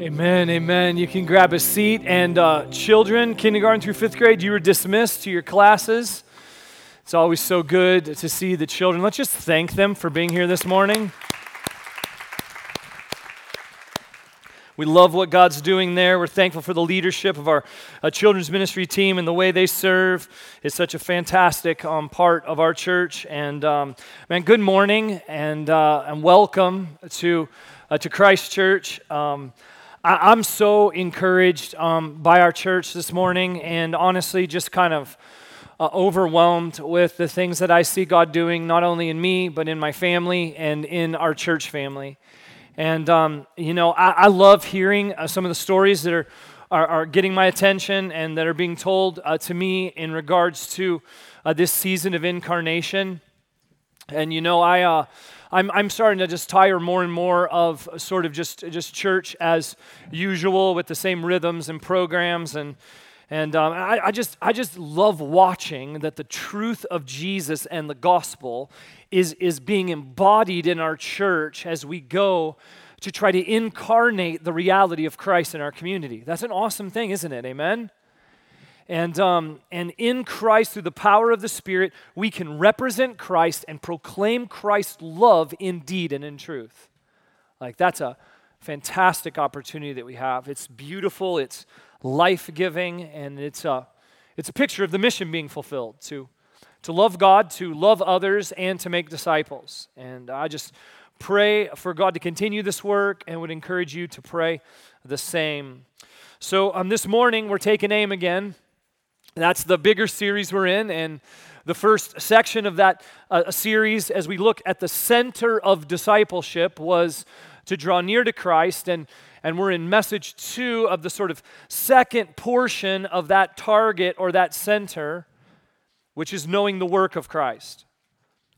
Amen, amen. You can grab a seat. And uh, children, kindergarten through fifth grade, you were dismissed to your classes. It's always so good to see the children. Let's just thank them for being here this morning. We love what God's doing there. We're thankful for the leadership of our uh, children's ministry team and the way they serve. It's such a fantastic um, part of our church. And um, man, good morning and, uh, and welcome to, uh, to Christ Church. Um, I, am so encouraged um, by our church this morning and honestly just kind of uh, overwhelmed with the things that I see God doing, not only in me, but in my family and in our church family. And, um, you know, I, I love hearing uh, some of the stories that are, are, are, getting my attention and that are being told uh, to me in regards to uh, this season of incarnation. And, you know, I. I'm, I'm starting to just tire more and more of sort of just, just church as usual with the same rhythms and programs. And, and um, I, I, just, I just love watching that the truth of Jesus and the gospel is, is being embodied in our church as we go to try to incarnate the reality of Christ in our community. That's an awesome thing, isn't it? Amen? And, um, and in Christ, through the power of the Spirit, we can represent Christ and proclaim Christ's love in deed and in truth. Like, that's a fantastic opportunity that we have. It's beautiful, it's life giving, and it's a, it's a picture of the mission being fulfilled to to love God, to love others, and to make disciples. And I just pray for God to continue this work and would encourage you to pray the same. So um, this morning, we're taking aim again. That's the bigger series we're in. And the first section of that uh, series, as we look at the center of discipleship, was to draw near to Christ. And, and we're in message two of the sort of second portion of that target or that center which is knowing the work of Christ.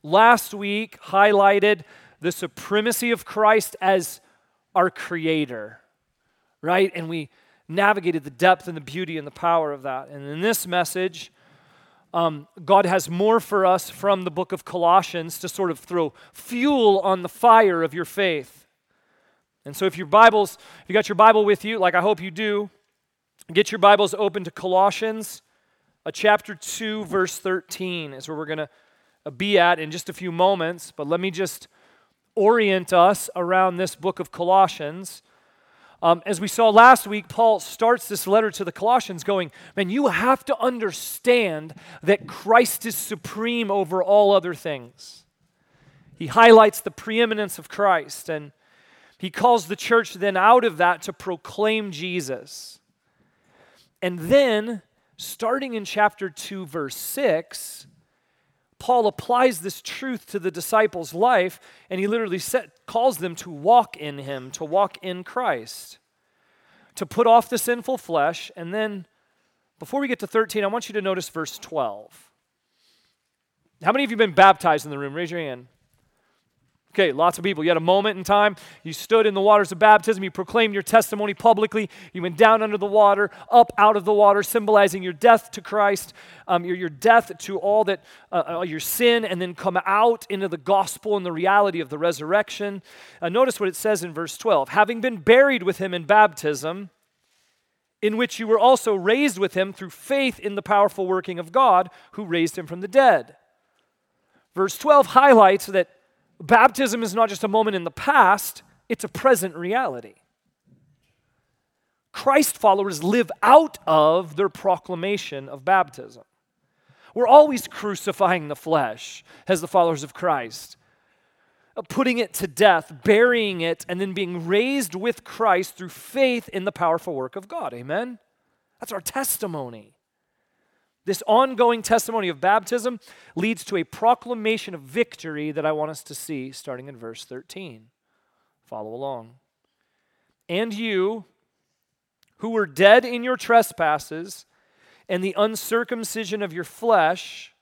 Last week highlighted the supremacy of Christ as our creator, right? And we navigated the depth and the beauty and the power of that. And in this message, um, God has more for us from the book of Colossians to sort of throw fuel on the fire of your faith. And so, if your Bibles, if you got your Bible with you, like I hope you do, get your Bibles open to Colossians uh, chapter 2, verse 13 is where we're going to uh, be at in just a few moments. But let me just orient us around this book of Colossians. Um, as we saw last week, Paul starts this letter to the Colossians going, Man, you have to understand that Christ is supreme over all other things. He highlights the preeminence of Christ, and he calls the church then out of that to proclaim Jesus. And then starting in chapter 2, verse 6, Paul applies this truth to the disciples' life, and he literally set, calls them to walk in him, to walk in Christ, to put off the sinful flesh. And then, before we get to 13, I want you to notice verse 12. How many of you have been baptized in the room? Raise your hand. Okay, lots of people. You had a moment in time. You stood in the waters of baptism. You proclaimed your testimony publicly. You went down under the water, up out of the water, symbolizing your death to Christ, um, your, your death to all that, uh, uh, your sin, and then come out into the gospel and the reality of the resurrection. Uh, notice what it says in verse 12 having been buried with him in baptism, in which you were also raised with him through faith in the powerful working of God who raised him from the dead. Verse 12 highlights that Baptism is not just a moment in the past, it's a present reality. Christ followers live out of their proclamation of baptism. We're always crucifying the flesh as the followers of Christ, putting it to death, burying it, and then being raised with Christ through faith in the powerful work of God. Amen? That's our testimony. This ongoing testimony of baptism leads to a proclamation of victory that I want us to see starting in verse 13. Follow along. And you, who were dead in your trespasses and the uncircumcision of your flesh,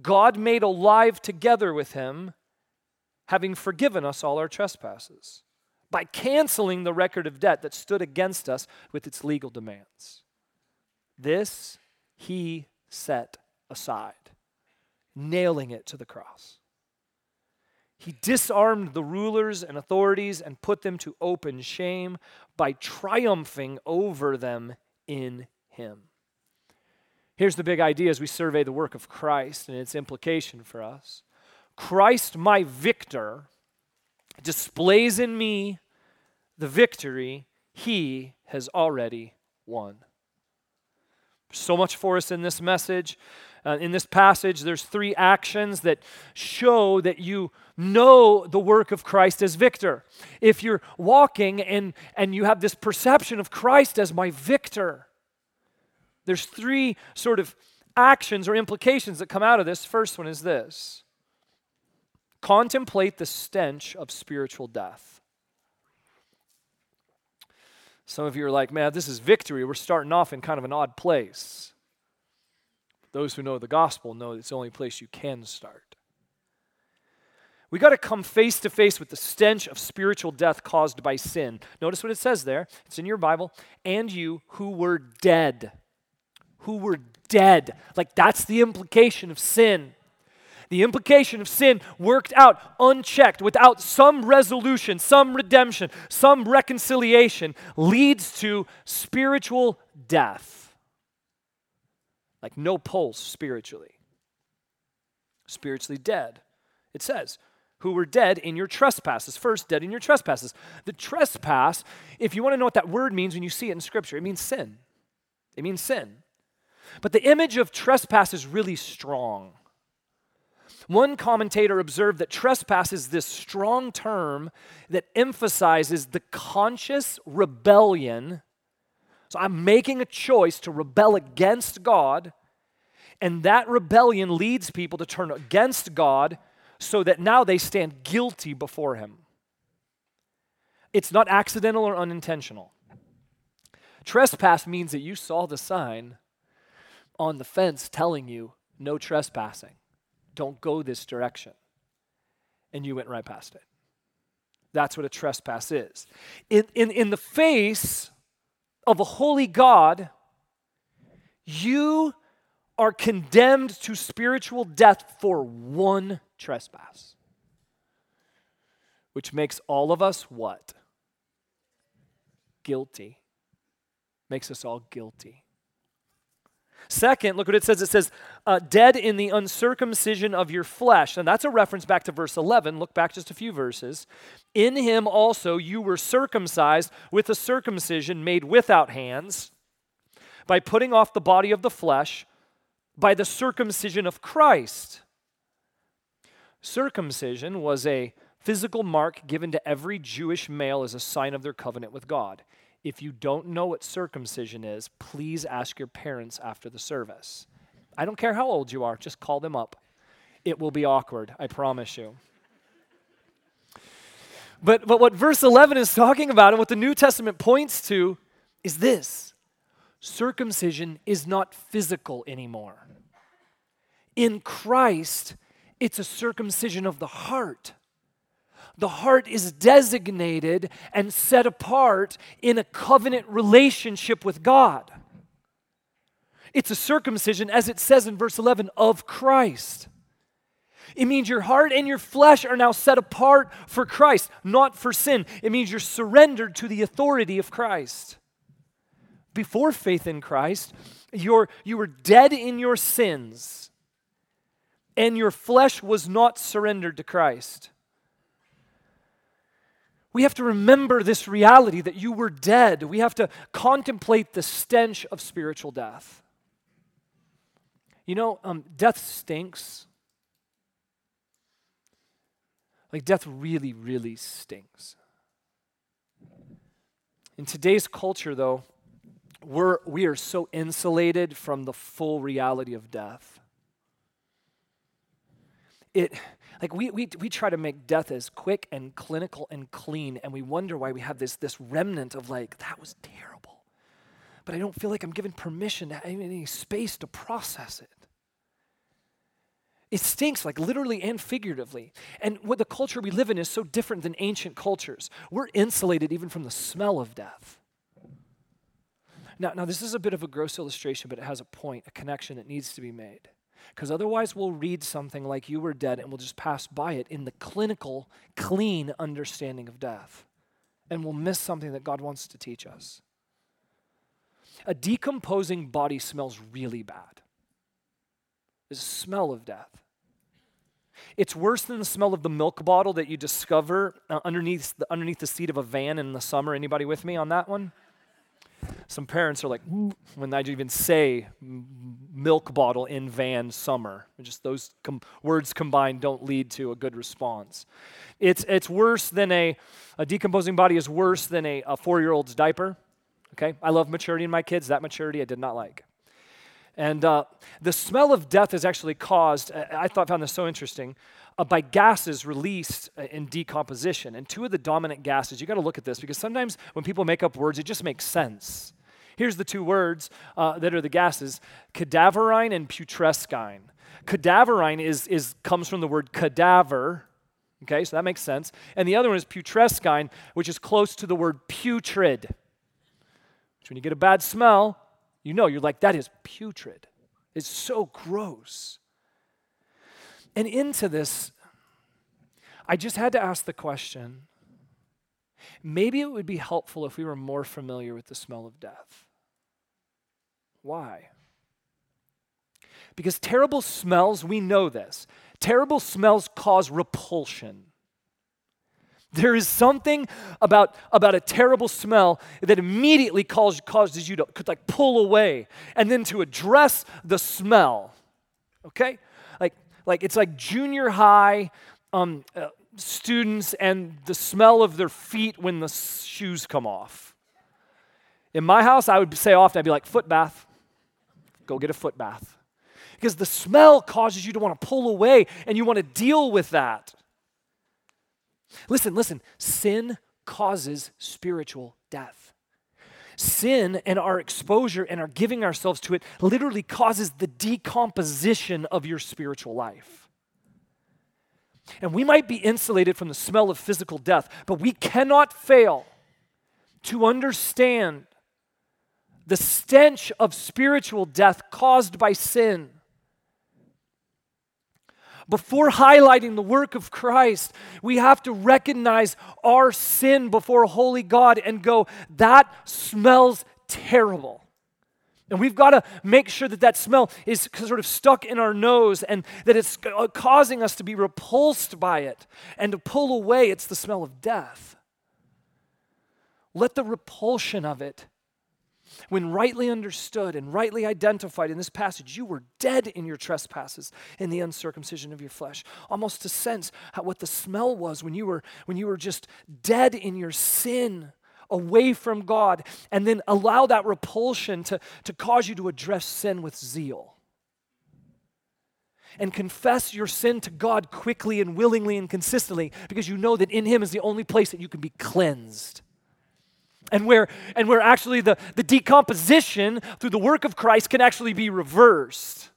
God made alive together with him, having forgiven us all our trespasses, by canceling the record of debt that stood against us with its legal demands. This he set aside, nailing it to the cross. He disarmed the rulers and authorities and put them to open shame by triumphing over them in Him. Here's the big idea as we survey the work of Christ and its implication for us Christ, my victor, displays in me the victory he has already won. So much for us in this message. Uh, in this passage, there's three actions that show that you know the work of Christ as victor. If you're walking and, and you have this perception of Christ as my victor, there's three sort of actions or implications that come out of this. First one is this contemplate the stench of spiritual death. Some of you are like, man, this is victory. We're starting off in kind of an odd place. Those who know the gospel know it's the only place you can start. We got to come face to face with the stench of spiritual death caused by sin. Notice what it says there. It's in your Bible. And you who were dead. Who were dead. Like that's the implication of sin. The implication of sin worked out unchecked without some resolution, some redemption, some reconciliation leads to spiritual death. Like no pulse spiritually. Spiritually dead. It says, who were dead in your trespasses. First, dead in your trespasses. The trespass, if you want to know what that word means when you see it in Scripture, it means sin. It means sin. But the image of trespass is really strong. One commentator observed that trespass is this strong term that emphasizes the conscious rebellion. So I'm making a choice to rebel against God, and that rebellion leads people to turn against God so that now they stand guilty before Him. It's not accidental or unintentional. Trespass means that you saw the sign on the fence telling you no trespassing. Don't go this direction. And you went right past it. That's what a trespass is. In, in, in the face of a holy God, you are condemned to spiritual death for one trespass. Which makes all of us what? Guilty. Makes us all guilty. Second, look what it says. It says, uh, dead in the uncircumcision of your flesh. And that's a reference back to verse 11. Look back just a few verses. In him also you were circumcised with a circumcision made without hands, by putting off the body of the flesh, by the circumcision of Christ. Circumcision was a physical mark given to every Jewish male as a sign of their covenant with God. If you don't know what circumcision is, please ask your parents after the service. I don't care how old you are, just call them up. It will be awkward, I promise you. But, but what verse 11 is talking about and what the New Testament points to is this circumcision is not physical anymore. In Christ, it's a circumcision of the heart the heart is designated and set apart in a covenant relationship with God. It's a circumcision, as it says in verse 11, of Christ. It means your heart and your flesh are now set apart for Christ, not for sin. It means you're surrendered to the authority of Christ. Before faith in Christ, you're, you were dead in your sins, and your flesh was not surrendered to Christ. We have to remember this reality that you were dead. We have to contemplate the stench of spiritual death. You know, um, death stinks. Like, death really, really stinks. In today's culture, though, we're, we are so insulated from the full reality of death. It, like we, we, we try to make death as quick and clinical and clean, and we wonder why we have this, this remnant of like, that was terrible. But I don't feel like I'm given permission to have any space to process it. It stinks, like literally and figuratively. And what the culture we live in is so different than ancient cultures. We're insulated even from the smell of death. Now, now, this is a bit of a gross illustration, but it has a point, a connection that needs to be made. Because otherwise, we'll read something like you were dead and we'll just pass by it in the clinical, clean understanding of death. And we'll miss something that God wants to teach us. A decomposing body smells really bad. There's a smell of death. It's worse than the smell of the milk bottle that you discover uh, underneath, the, underneath the seat of a van in the summer. Anybody with me on that one? Some parents are like, when I even say milk bottle in van summer. Just those com- words combined don't lead to a good response. It's, it's worse than a, a decomposing body is worse than a, a four year old's diaper. Okay? I love maturity in my kids. That maturity I did not like. And uh, the smell of death is actually caused, I thought found this so interesting, uh, by gases released uh, in decomposition. And two of the dominant gases, you got to look at this because sometimes when people make up words, it just makes sense. Here's the two words uh, that are the gases cadaverine and putrescine. Cadaverine is, is, comes from the word cadaver, okay, so that makes sense. And the other one is putrescine, which is close to the word putrid. Which, when you get a bad smell, you know, you're like, that is putrid. It's so gross. And into this, I just had to ask the question maybe it would be helpful if we were more familiar with the smell of death. Why? Because terrible smells, we know this, terrible smells cause repulsion. There is something about, about a terrible smell that immediately causes, causes you to like pull away and then to address the smell. Okay? Like, it's like junior high um, uh, students and the smell of their feet when the shoes come off. In my house, I would say often, I'd be like, foot bath. Go get a foot bath. Because the smell causes you to want to pull away and you want to deal with that. Listen, listen. Sin causes spiritual death. Sin and our exposure and our giving ourselves to it literally causes the decomposition of your spiritual life. And we might be insulated from the smell of physical death, but we cannot fail to understand the stench of spiritual death caused by sin before highlighting the work of Christ, we have to recognize our sin before holy God and go, that smells terrible. And we've got to make sure that that smell is sort of stuck in our nose and that it's uh, causing us to be repulsed by it and to pull away. It's the smell of death. Let the repulsion of it when rightly understood and rightly identified in this passage, you were dead in your trespasses in the uncircumcision of your flesh. Almost to sense how, what the smell was when you were when you were just dead in your sin away from God, and then allow that repulsion to, to cause you to address sin with zeal. And confess your sin to God quickly and willingly and consistently because you know that in Him is the only place that you can be cleansed and where and where actually the, the decomposition through the work of christ can actually be reversed.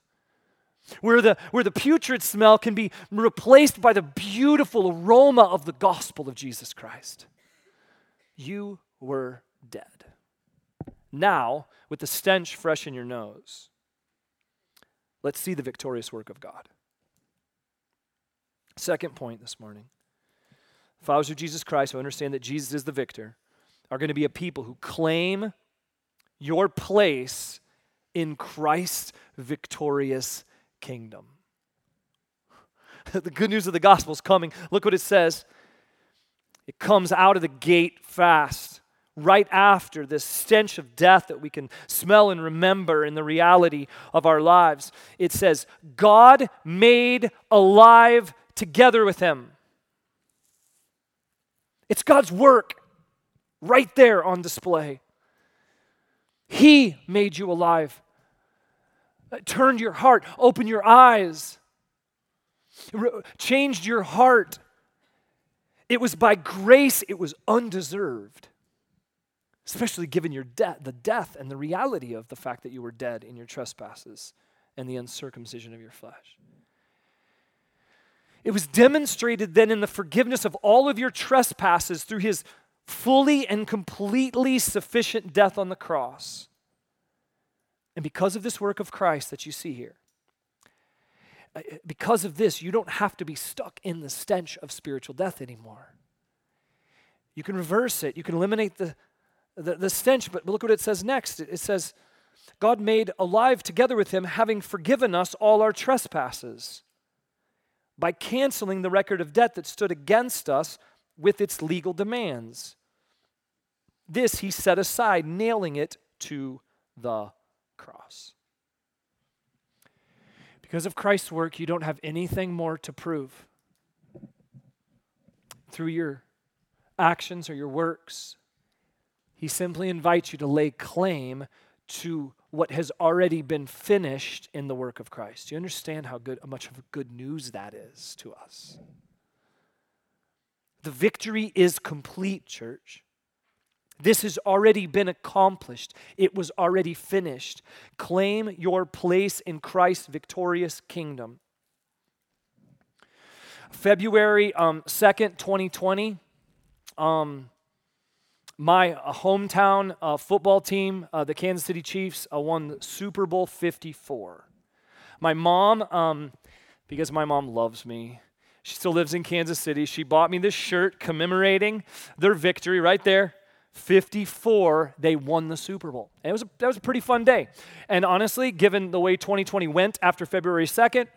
Where the where the putrid smell can be replaced by the beautiful aroma of the gospel of jesus christ. You were dead. Now with the stench fresh in your nose let's see the victorious work of god. Second point this morning. Followers of jesus christ who understand that jesus is the victor are going to be a people who claim your place in Christ's victorious kingdom. the good news of the gospel is coming. Look what it says. It comes out of the gate fast, right after this stench of death that we can smell and remember in the reality of our lives. It says, God made alive together with him. It's God's work right there on display. He made you alive, turned your heart, opened your eyes, changed your heart. It was by grace, it was undeserved. Especially given your death, the death and the reality of the fact that you were dead in your trespasses and the uncircumcision of your flesh. It was demonstrated then in the forgiveness of all of your trespasses through his fully and completely sufficient death on the cross. And because of this work of Christ that you see here, uh, because of this, you don't have to be stuck in the stench of spiritual death anymore. You can reverse it, you can eliminate the, the, the stench, but look what it says next. It says, God made alive together with him, having forgiven us all our trespasses by canceling the record of debt that stood against us with its legal demands. This he set aside, nailing it to the cross. Because of Christ's work, you don't have anything more to prove through your actions or your works. He simply invites you to lay claim to what has already been finished in the work of Christ. Do you understand how good how much of good news that is to us? The victory is complete, church. This has already been accomplished. It was already finished. Claim your place in Christ's victorious kingdom. February um, 2nd, 2020, um, my uh, hometown uh, football team, uh, the Kansas City Chiefs, uh, won Super Bowl 54. My mom, um, because my mom loves me, she still lives in Kansas City. She bought me this shirt commemorating their victory right there. 54, they won the Super Bowl. And it was a, that was a pretty fun day. And honestly, given the way 2020 went after February 2nd,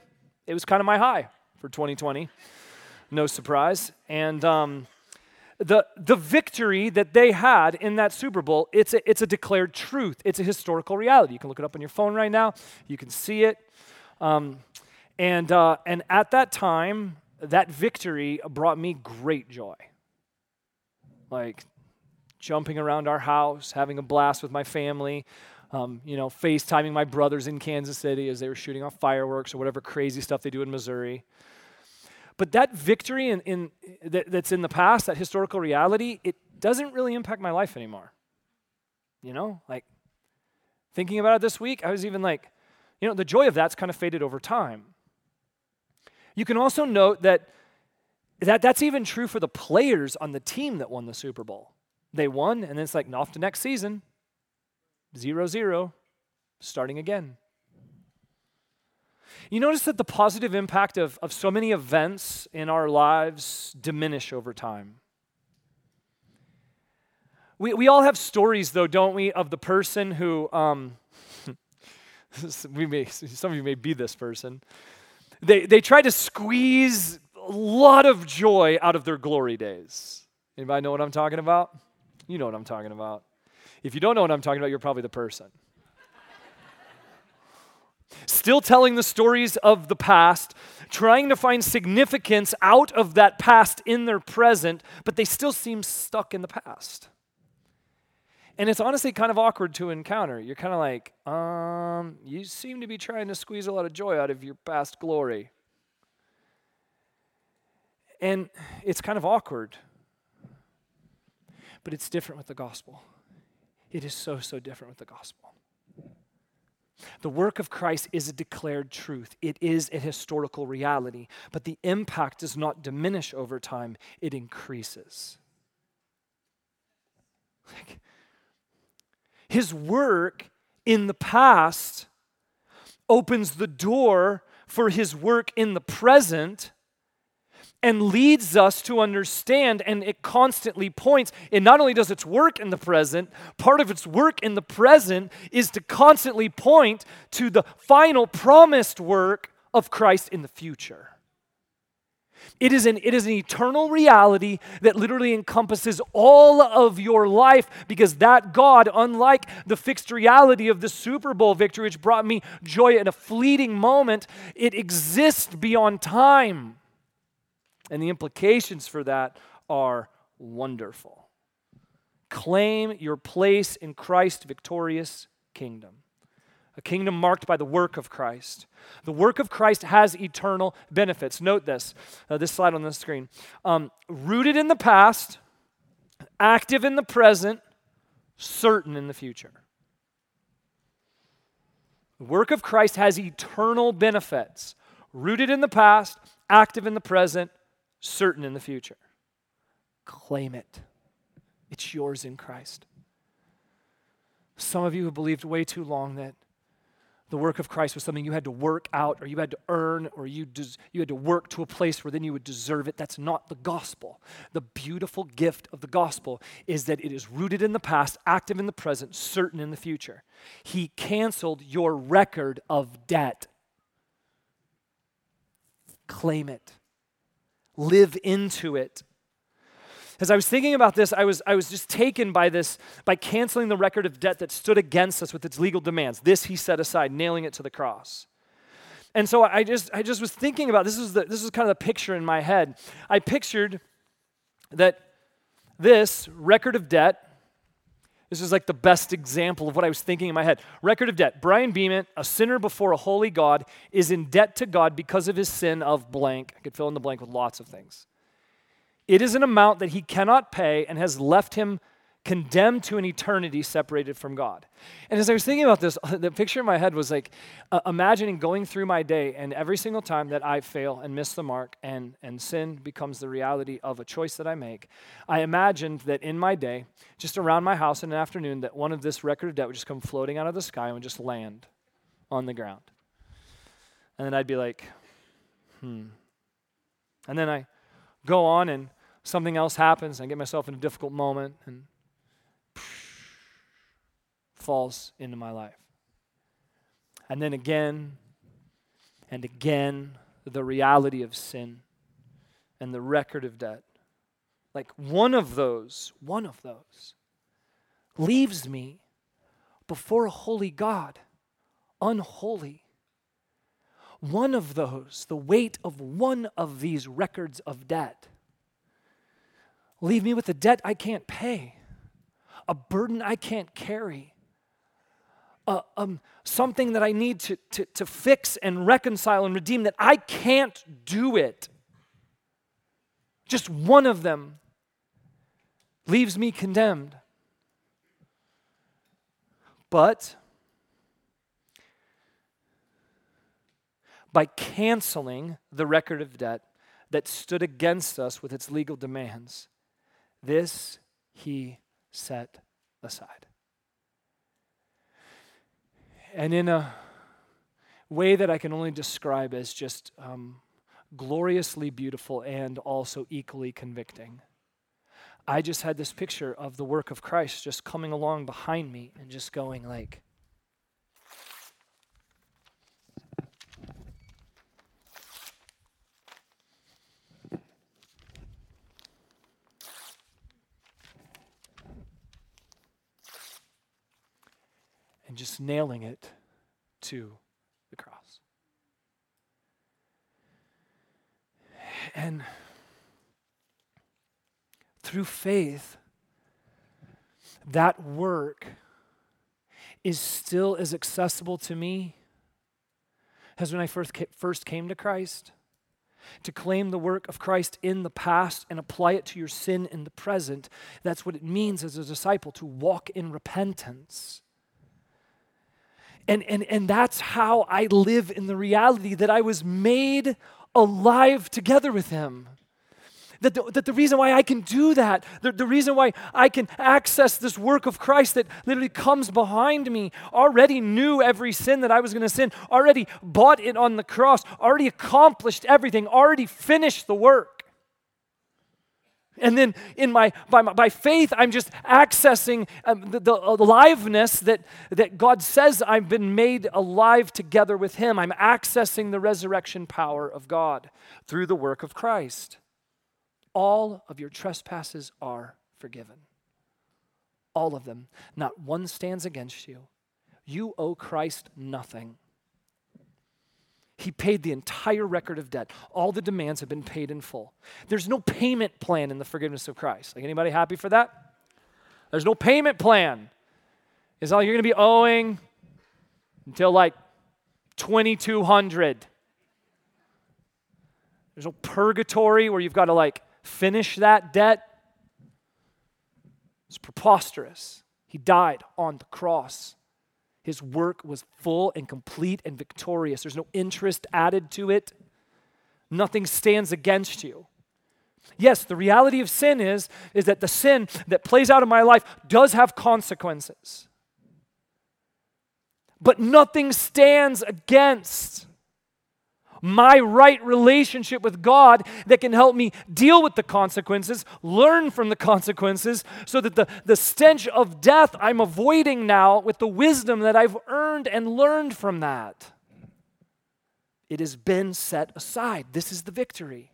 it was kind of my high for 2020. No surprise. And um, the, the victory that they had in that Super Bowl, it's a, it's a declared truth. It's a historical reality. You can look it up on your phone right now. You can see it. Um, and, uh, and at that time, that victory brought me great joy. Like jumping around our house, having a blast with my family, um, you know, FaceTiming my brothers in Kansas City as they were shooting off fireworks or whatever crazy stuff they do in Missouri. But that victory in, in, that, that's in the past, that historical reality, it doesn't really impact my life anymore. You know, like thinking about it this week, I was even like, you know, the joy of that's kind of faded over time. You can also note that, that that's even true for the players on the team that won the Super Bowl. They won, and then it's like, off to next season. Zero, zero, starting again. You notice that the positive impact of, of so many events in our lives diminish over time. We, we all have stories, though, don't we, of the person who, um, we may, some of you may be this person. They, they try to squeeze a lot of joy out of their glory days. Anybody know what I'm talking about? You know what I'm talking about. If you don't know what I'm talking about, you're probably the person still telling the stories of the past, trying to find significance out of that past in their present, but they still seem stuck in the past. And it's honestly kind of awkward to encounter. You're kind of like, um, you seem to be trying to squeeze a lot of joy out of your past glory. And it's kind of awkward. But it's different with the gospel. It is so, so different with the gospel. The work of Christ is a declared truth. It is a historical reality, but the impact does not diminish over time, it increases. Like, his work in the past opens the door for his work in the present and leads us to understand, and it constantly points. It not only does its work in the present, part of its work in the present is to constantly point to the final promised work of Christ in the future. It is, an, it is an eternal reality that literally encompasses all of your life because that God, unlike the fixed reality of the Super Bowl victory, which brought me joy in a fleeting moment, it exists beyond time. And the implications for that are wonderful. Claim your place in Christ's victorious kingdom, a kingdom marked by the work of Christ. The work of Christ has eternal benefits. Note this uh, this slide on the screen. Um, rooted in the past, active in the present, certain in the future. The work of Christ has eternal benefits, rooted in the past, active in the present, certain in the future. Claim it, it's yours in Christ. Some of you have believed way too long that the work of Christ was something you had to work out or you had to earn or you, des- you had to work to a place where then you would deserve it. That's not the gospel. The beautiful gift of the gospel is that it is rooted in the past, active in the present, certain in the future. He canceled your record of debt. Claim it, live into it. As I was thinking about this, I was, I was just taken by this, by canceling the record of debt that stood against us with its legal demands. This he set aside, nailing it to the cross. And so I just, I just was thinking about this is the, this is kind of the picture in my head. I pictured that this record of debt, this is like the best example of what I was thinking in my head. Record of debt. Brian Beeman, a sinner before a holy God, is in debt to God because of his sin of blank. I could fill in the blank with lots of things. It is an amount that he cannot pay and has left him condemned to an eternity separated from God. And as I was thinking about this, the picture in my head was like uh, imagining going through my day and every single time that I fail and miss the mark and, and sin becomes the reality of a choice that I make, I imagined that in my day, just around my house in an afternoon, that one of this record of debt would just come floating out of the sky and would just land on the ground. And then I'd be like, hmm. And then I go on and something else happens, and I get myself in a difficult moment, and falls into my life. And then again and again, the reality of sin and the record of debt. Like one of those, one of those leaves me before a holy God, unholy. One of those, the weight of one of these records of debt, Leave me with a debt I can't pay, a burden I can't carry, um, something that I need to, to, to fix and reconcile and redeem that I can't do it. Just one of them leaves me condemned. But by canceling the record of debt that stood against us with its legal demands, this he set aside. And in a way that I can only describe as just um, gloriously beautiful and also equally convicting, I just had this picture of the work of Christ just coming along behind me and just going like, and just nailing it to the cross. And through faith, that work is still as accessible to me as when I first, first came to Christ. To claim the work of Christ in the past and apply it to your sin in the present, that's what it means as a disciple to walk in repentance. And, and, and that's how I live in the reality that I was made alive together with Him. That the, that the reason why I can do that, the, the reason why I can access this work of Christ that literally comes behind me, already knew every sin that I was going to sin, already bought it on the cross, already accomplished everything, already finished the work. And then in my, by, my, by faith, I'm just accessing um, the, the aliveness that, that God says I've been made alive together with Him. I'm accessing the resurrection power of God through the work of Christ. All of your trespasses are forgiven. All of them. Not one stands against you. You owe Christ nothing. He paid the entire record of debt. All the demands have been paid in full. There's no payment plan in the forgiveness of Christ. Like anybody happy for that? There's no payment plan. Is all you're going to be owing until like 2200. There's no purgatory where you've got to like finish that debt. It's preposterous. He died on the cross his work was full and complete and victorious. There's no interest added to it, nothing stands against you. Yes, the reality of sin is, is that the sin that plays out in my life does have consequences. but nothing stands against my right relationship with God that can help me deal with the consequences, learn from the consequences, so that the, the stench of death I'm avoiding now with the wisdom that I've earned and learned from that. It has been set aside. This is the victory.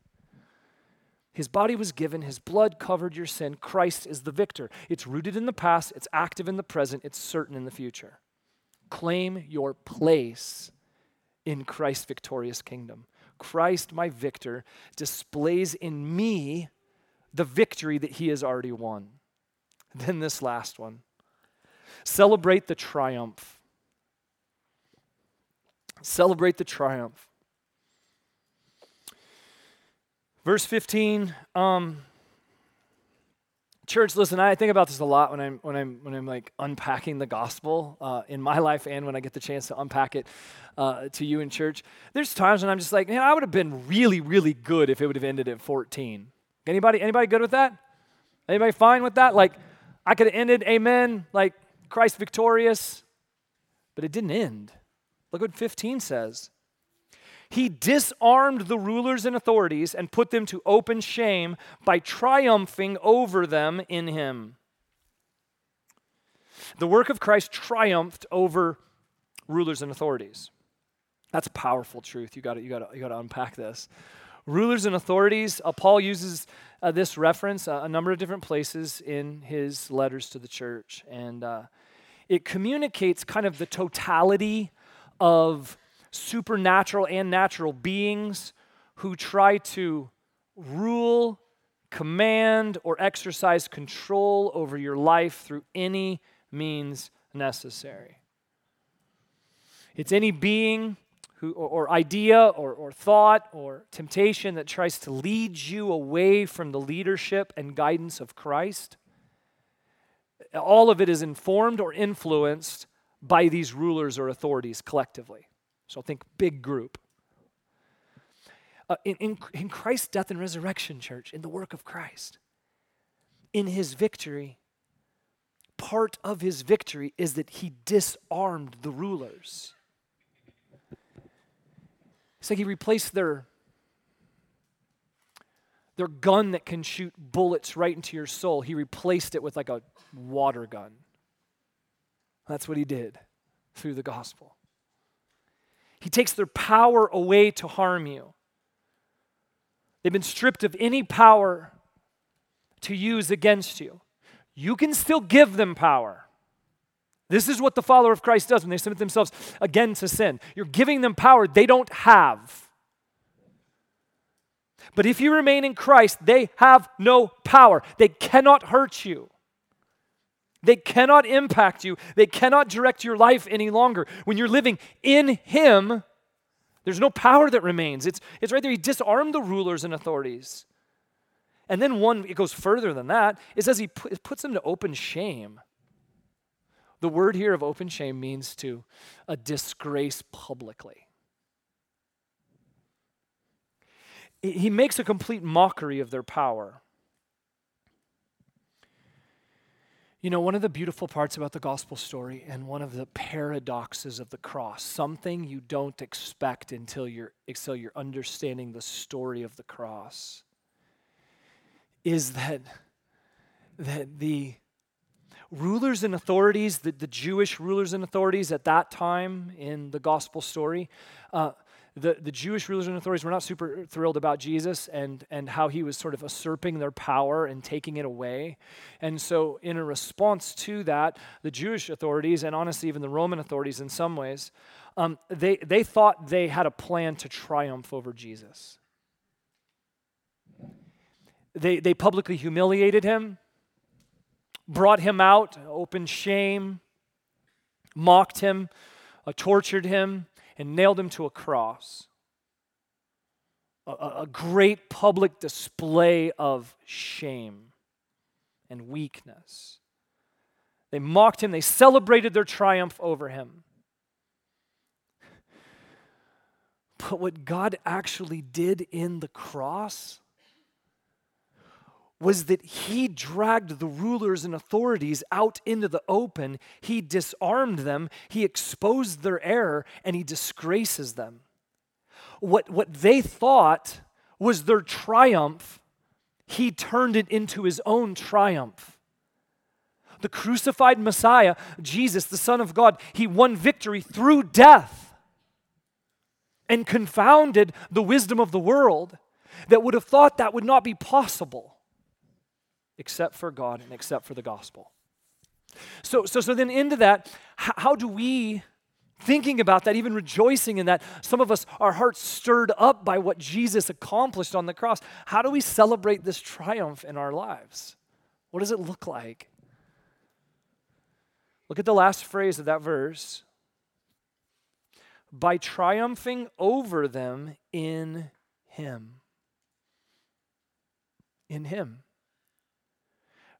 His body was given, his blood covered your sin. Christ is the victor. It's rooted in the past, it's active in the present, it's certain in the future. Claim your place in Christ's victorious kingdom. Christ, my victor, displays in me the victory that he has already won. Then this last one celebrate the triumph. Celebrate the triumph. Verse 15, um, church listen i think about this a lot when i'm when i'm when i'm like unpacking the gospel uh, in my life and when i get the chance to unpack it uh, to you in church. There's times when i'm just like man i would have been really really good if it would have ended at 14 anybody anybody good with that? Anybody fine with that? Like i could have ended amen like christ victorious but it didn't end. Look what 15 says he disarmed the rulers and authorities and put them to open shame by triumphing over them in him. The work of Christ triumphed over rulers and authorities. That's powerful truth. You got you got you got to unpack this. Rulers and authorities. Uh, Paul uses uh, this reference uh, a number of different places in his letters to the church, and uh, it communicates kind of the totality of supernatural and natural beings who try to rule, command, or exercise control over your life through any means necessary. It's any being who, or, or idea or, or thought or temptation that tries to lead you away from the leadership and guidance of Christ. All of it is informed or influenced by these rulers or authorities collectively. So think big group. Uh, in, in, in Christ's death and resurrection, church, in the work of Christ, in his victory, part of his victory is that he disarmed the rulers. It's like he replaced their, their gun that can shoot bullets right into your soul. He replaced it with like a water gun. That's what he did through the gospel. He takes their power away to harm you. They've been stripped of any power to use against you. You can still give them power. This is what the follower of Christ does when they submit themselves again to sin. You're giving them power they don't have. But if you remain in Christ, they have no power. They cannot hurt you. They cannot impact you. They cannot direct your life any longer. When you're living in Him, there's no power that remains. It's, it's right there. He disarmed the rulers and authorities. And then one, it goes further than that. It says he put, puts them to open shame. The word here of open shame means to a disgrace publicly. He makes a complete mockery of their power. You know, one of the beautiful parts about the gospel story and one of the paradoxes of the cross, something you don't expect until you're, until you're understanding the story of the cross, is that, that the rulers and authorities, the, the Jewish rulers and authorities at that time in the gospel story, uh, the, the Jewish and authorities were not super thrilled about Jesus and, and how he was sort of usurping their power and taking it away. And so, in a response to that, the Jewish authorities, and honestly, even the Roman authorities in some ways, um, they, they thought they had a plan to triumph over Jesus. They, they publicly humiliated him, brought him out, opened shame, mocked him, uh, tortured him and nailed him to a cross. A, a great public display of shame and weakness. They mocked him, they celebrated their triumph over him. But what God actually did in the cross was that he dragged the rulers and authorities out into the open. He disarmed them, he exposed their error, and he disgraces them. What, what they thought was their triumph, he turned it into his own triumph. The crucified Messiah, Jesus, the Son of God, he won victory through death and confounded the wisdom of the world that would have thought that would not be possible except for God and except for the gospel. So, so, so then into that, how, how do we, thinking about that, even rejoicing in that, some of us, our hearts stirred up by what Jesus accomplished on the cross, how do we celebrate this triumph in our lives? What does it look like? Look at the last phrase of that verse. By triumphing over them in Him. In Him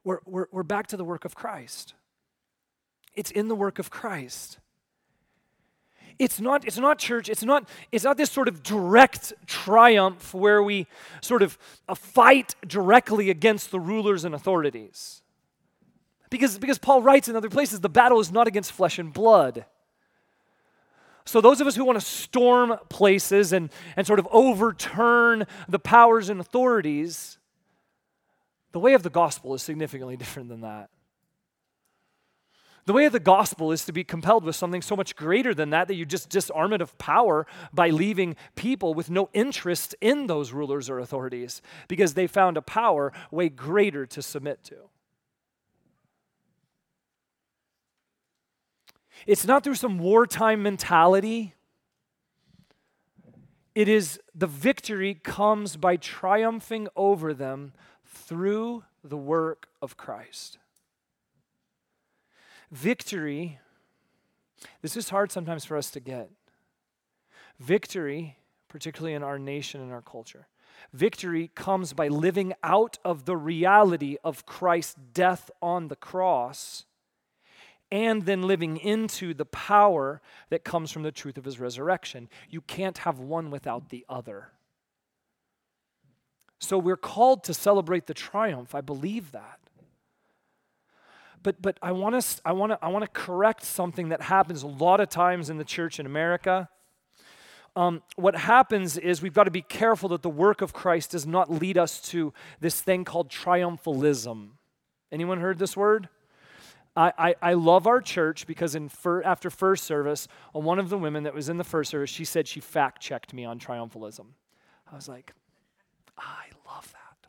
we're, we're, we're back to the work of Christ. It's in the work of Christ. It's not, it's not church, it's not, it's not this sort of direct triumph where we sort of uh, fight directly against the rulers and authorities. Because, because Paul writes in other places, the battle is not against flesh and blood. So, those of us who want to storm places and, and sort of overturn the powers and authorities, the way of the gospel is significantly different than that. The way of the gospel is to be compelled with something so much greater than that that you just disarm it of power by leaving people with no interest in those rulers or authorities because they found a power way greater to submit to. It's not through some wartime mentality. It is the victory comes by triumphing over them through the work of Christ. Victory, this is hard sometimes for us to get. Victory, particularly in our nation and our culture, victory comes by living out of the reality of Christ's death on the cross and then living into the power that comes from the truth of his resurrection. You can't have one without the other. So we're called to celebrate the triumph. I believe that. But, but I want to I wanna, I wanna correct something that happens a lot of times in the church in America. Um, what happens is we've got to be careful that the work of Christ does not lead us to this thing called triumphalism. Anyone heard this word? I, I, I love our church because in fir, after first service, one of the women that was in the first service, she said she fact checked me on triumphalism. I was like, I love that.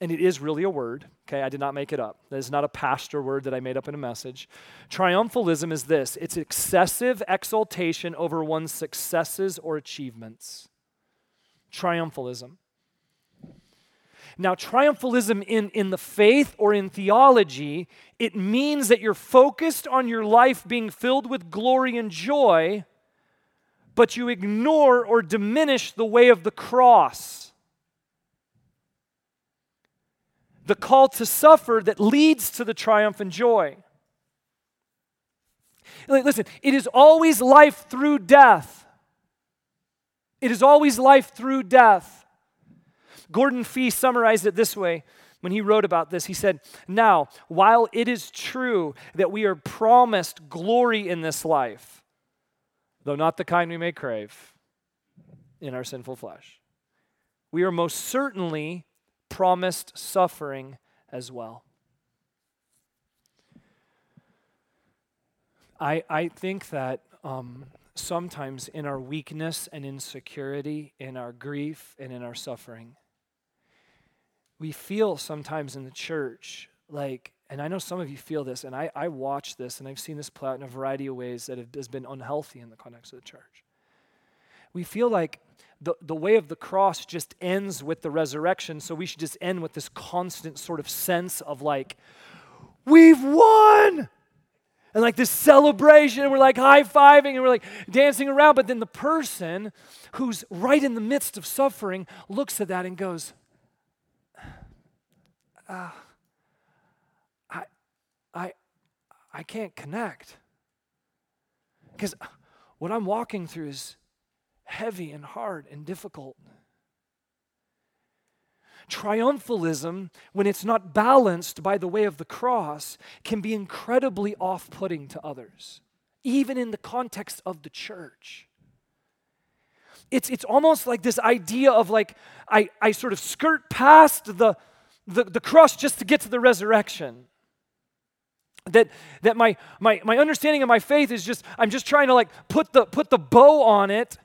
And it is really a word, okay? I did not make it up. That is not a pastor word that I made up in a message. Triumphalism is this it's excessive exaltation over one's successes or achievements. Triumphalism. Now, triumphalism in, in the faith or in theology, it means that you're focused on your life being filled with glory and joy, but you ignore or diminish the way of the cross. The call to suffer that leads to the triumph and joy. Listen, it is always life through death. It is always life through death. Gordon Fee summarized it this way when he wrote about this. He said, Now, while it is true that we are promised glory in this life, though not the kind we may crave in our sinful flesh, we are most certainly promised suffering as well. I, I think that um, sometimes in our weakness and insecurity, in our grief and in our suffering, we feel sometimes in the church like, and I know some of you feel this, and I, I watch this, and I've seen this play out in a variety of ways that have, has been unhealthy in the context of the church. We feel like the, the way of the cross just ends with the resurrection, so we should just end with this constant sort of sense of like, we've won! And like this celebration, and we're like high fiving and we're like dancing around. But then the person who's right in the midst of suffering looks at that and goes, ah, I, I, I can't connect. Because what I'm walking through is heavy and hard and difficult. Triumphalism, when it's not balanced by the way of the cross, can be incredibly off putting to others, even in the context of the church. It's, it's almost like this idea of like, I, I sort of skirt past the, the, the cross just to get to the resurrection that that my my my understanding of my faith is just i'm just trying to like put the put the bow on it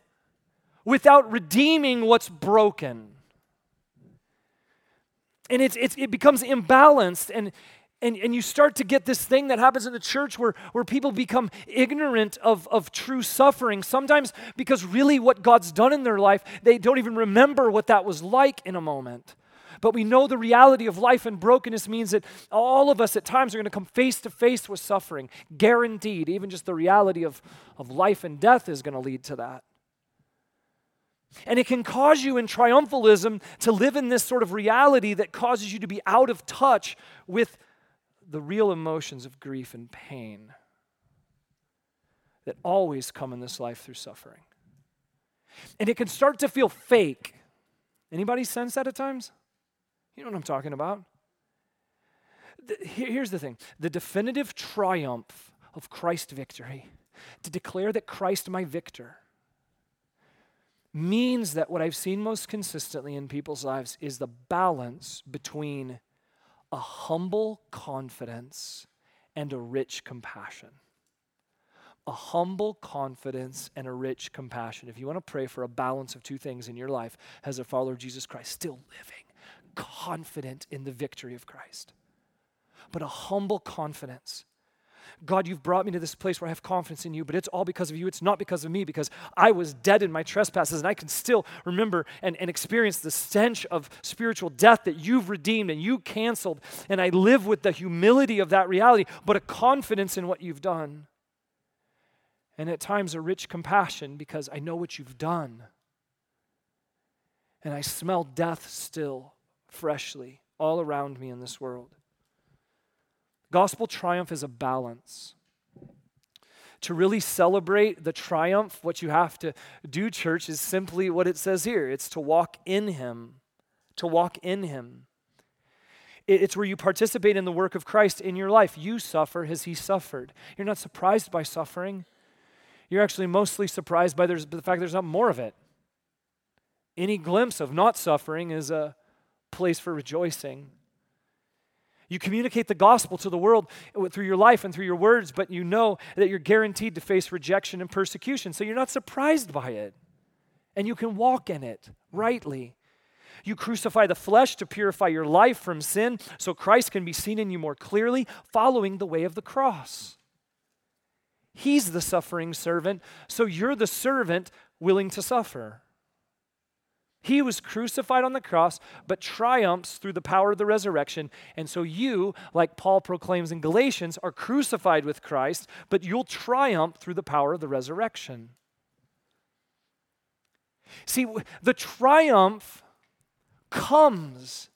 without redeeming what's broken and it's, it's it becomes imbalanced and and, and you start to get this thing that happens in the church where, where people become ignorant of, of true suffering, sometimes because really what God's done in their life, they don't even remember what that was like in a moment. But we know the reality of life and brokenness means that all of us at times are going to come face to face with suffering. Guaranteed. Even just the reality of, of life and death is going to lead to that. And it can cause you in triumphalism to live in this sort of reality that causes you to be out of touch with the real emotions of grief and pain that always come in this life through suffering. And it can start to feel fake. Anybody sense that at times? You know what I'm talking about? here's the thing the definitive triumph of Christ's victory, to declare that Christ my victor, means that what I've seen most consistently in people's lives is the balance between a humble confidence and a rich compassion. A humble confidence and a rich compassion. If you want to pray for a balance of two things in your life as a follower of Jesus Christ, still living confident in the victory of Christ, but a humble confidence. God, you've brought me to this place where I have confidence in you, but it's all because of you. It's not because of me, because I was dead in my trespasses, and I can still remember and, and experience the stench of spiritual death that you've redeemed and you canceled. And I live with the humility of that reality, but a confidence in what you've done. And at times, a rich compassion because I know what you've done. And I smell death still freshly all around me in this world. Gospel triumph is a balance. To really celebrate the triumph, what you have to do, church, is simply what it says here it's to walk in Him. To walk in Him. It's where you participate in the work of Christ in your life. You suffer as He suffered. You're not surprised by suffering. You're actually mostly surprised by the fact there's not more of it. Any glimpse of not suffering is a place for rejoicing. You communicate the gospel to the world through your life and through your words, but you know that you're guaranteed to face rejection and persecution, so you're not surprised by it. And you can walk in it rightly. You crucify the flesh to purify your life from sin so Christ can be seen in you more clearly, following the way of the cross. He's the suffering servant, so you're the servant willing to suffer. He was crucified on the cross, but triumphs through the power of the resurrection. And so you, like Paul proclaims in Galatians, are crucified with Christ, but you'll triumph through the power of the resurrection. See, the triumph comes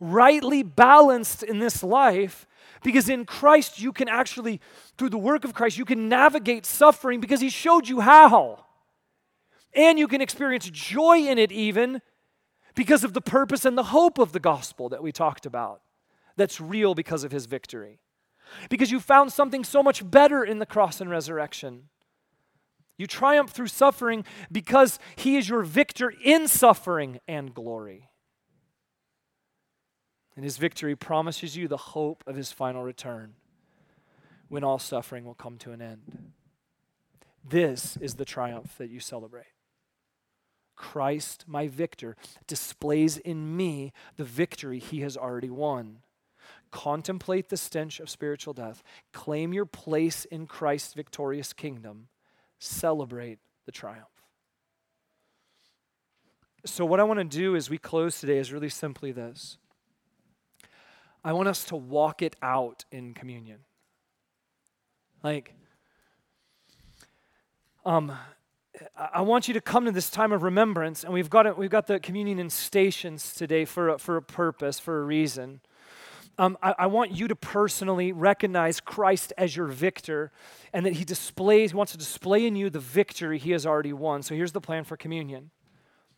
rightly balanced in this life because in Christ you can actually, through the work of Christ, you can navigate suffering because He showed you how. And you can experience joy in it even because of the purpose and the hope of the gospel that we talked about, that's real because of his victory. Because you found something so much better in the cross and resurrection. You triumph through suffering because he is your victor in suffering and glory. And his victory promises you the hope of his final return when all suffering will come to an end. This is the triumph that you celebrate. Christ, my victor, displays in me the victory he has already won. Contemplate the stench of spiritual death. Claim your place in Christ's victorious kingdom. Celebrate the triumph. So, what I want to do as we close today is really simply this I want us to walk it out in communion. Like, um, I want you to come to this time of remembrance, and we've got, it, we've got the communion in stations today for a, for a purpose, for a reason. Um, I, I, want you to personally recognize Christ as your victor and that he displays, he wants to display in you the victory he has already won. So here's the plan for communion.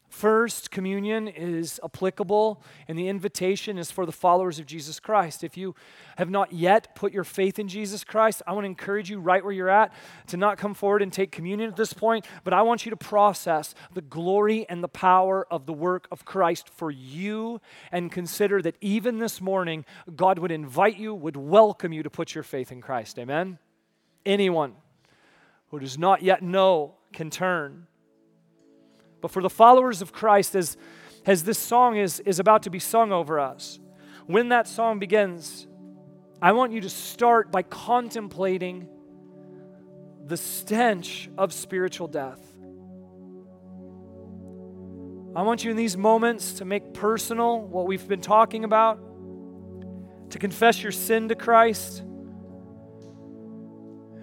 First, communion is applicable, and the invitation is for the followers of Jesus Christ. If you have not yet put your faith in Jesus Christ, I want to encourage you right where you're at to not come forward and take communion at this point, but I want you to process the glory and the power of the work of Christ for you and consider that even this morning, God would invite you, would welcome you to put your faith in Christ. Amen? Anyone who does not yet know can turn but for the followers of Christ, as, as this song is, is about to be sung over us, when that song begins, I want you to start by contemplating the stench of spiritual death. I want you in these moments to make personal what we've been talking about, to confess your sin to Christ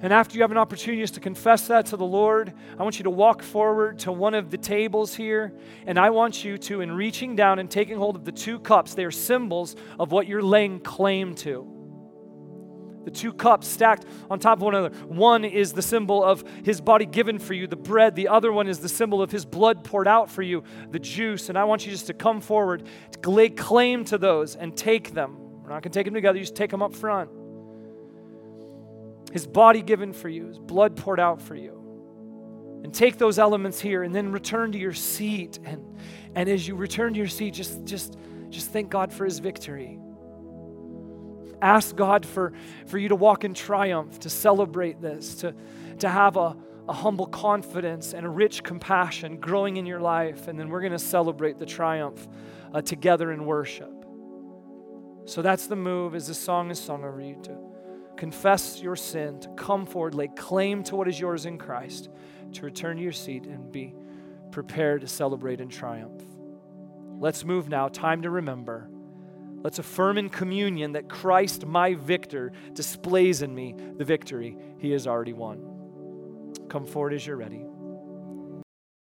and after you have an opportunity just to confess that to the Lord, I want you to walk forward to one of the tables here. And I want you to, in reaching down and taking hold of the two cups, they are symbols of what you're laying claim to. The two cups stacked on top of one another. One is the symbol of his body given for you, the bread. The other one is the symbol of his blood poured out for you, the juice. And I want you just to come forward, to lay claim to those and take them. We're not going to take them together, you just take them up front his body given for you, his blood poured out for you. And take those elements here and then return to your seat. And, and as you return to your seat, just, just, just thank God for his victory. Ask God for, for you to walk in triumph, to celebrate this, to, to have a, a humble confidence and a rich compassion growing in your life. And then we're going to celebrate the triumph uh, together in worship. So that's the move as the song is sung over you to confess your sin, to come forward, lay claim to what is yours in Christ, to return to your seat and be prepared to celebrate in triumph. Let's move now. Time to remember. Let's affirm in communion that Christ, my victor, displays in me the victory he has already won. Come forward as you're ready.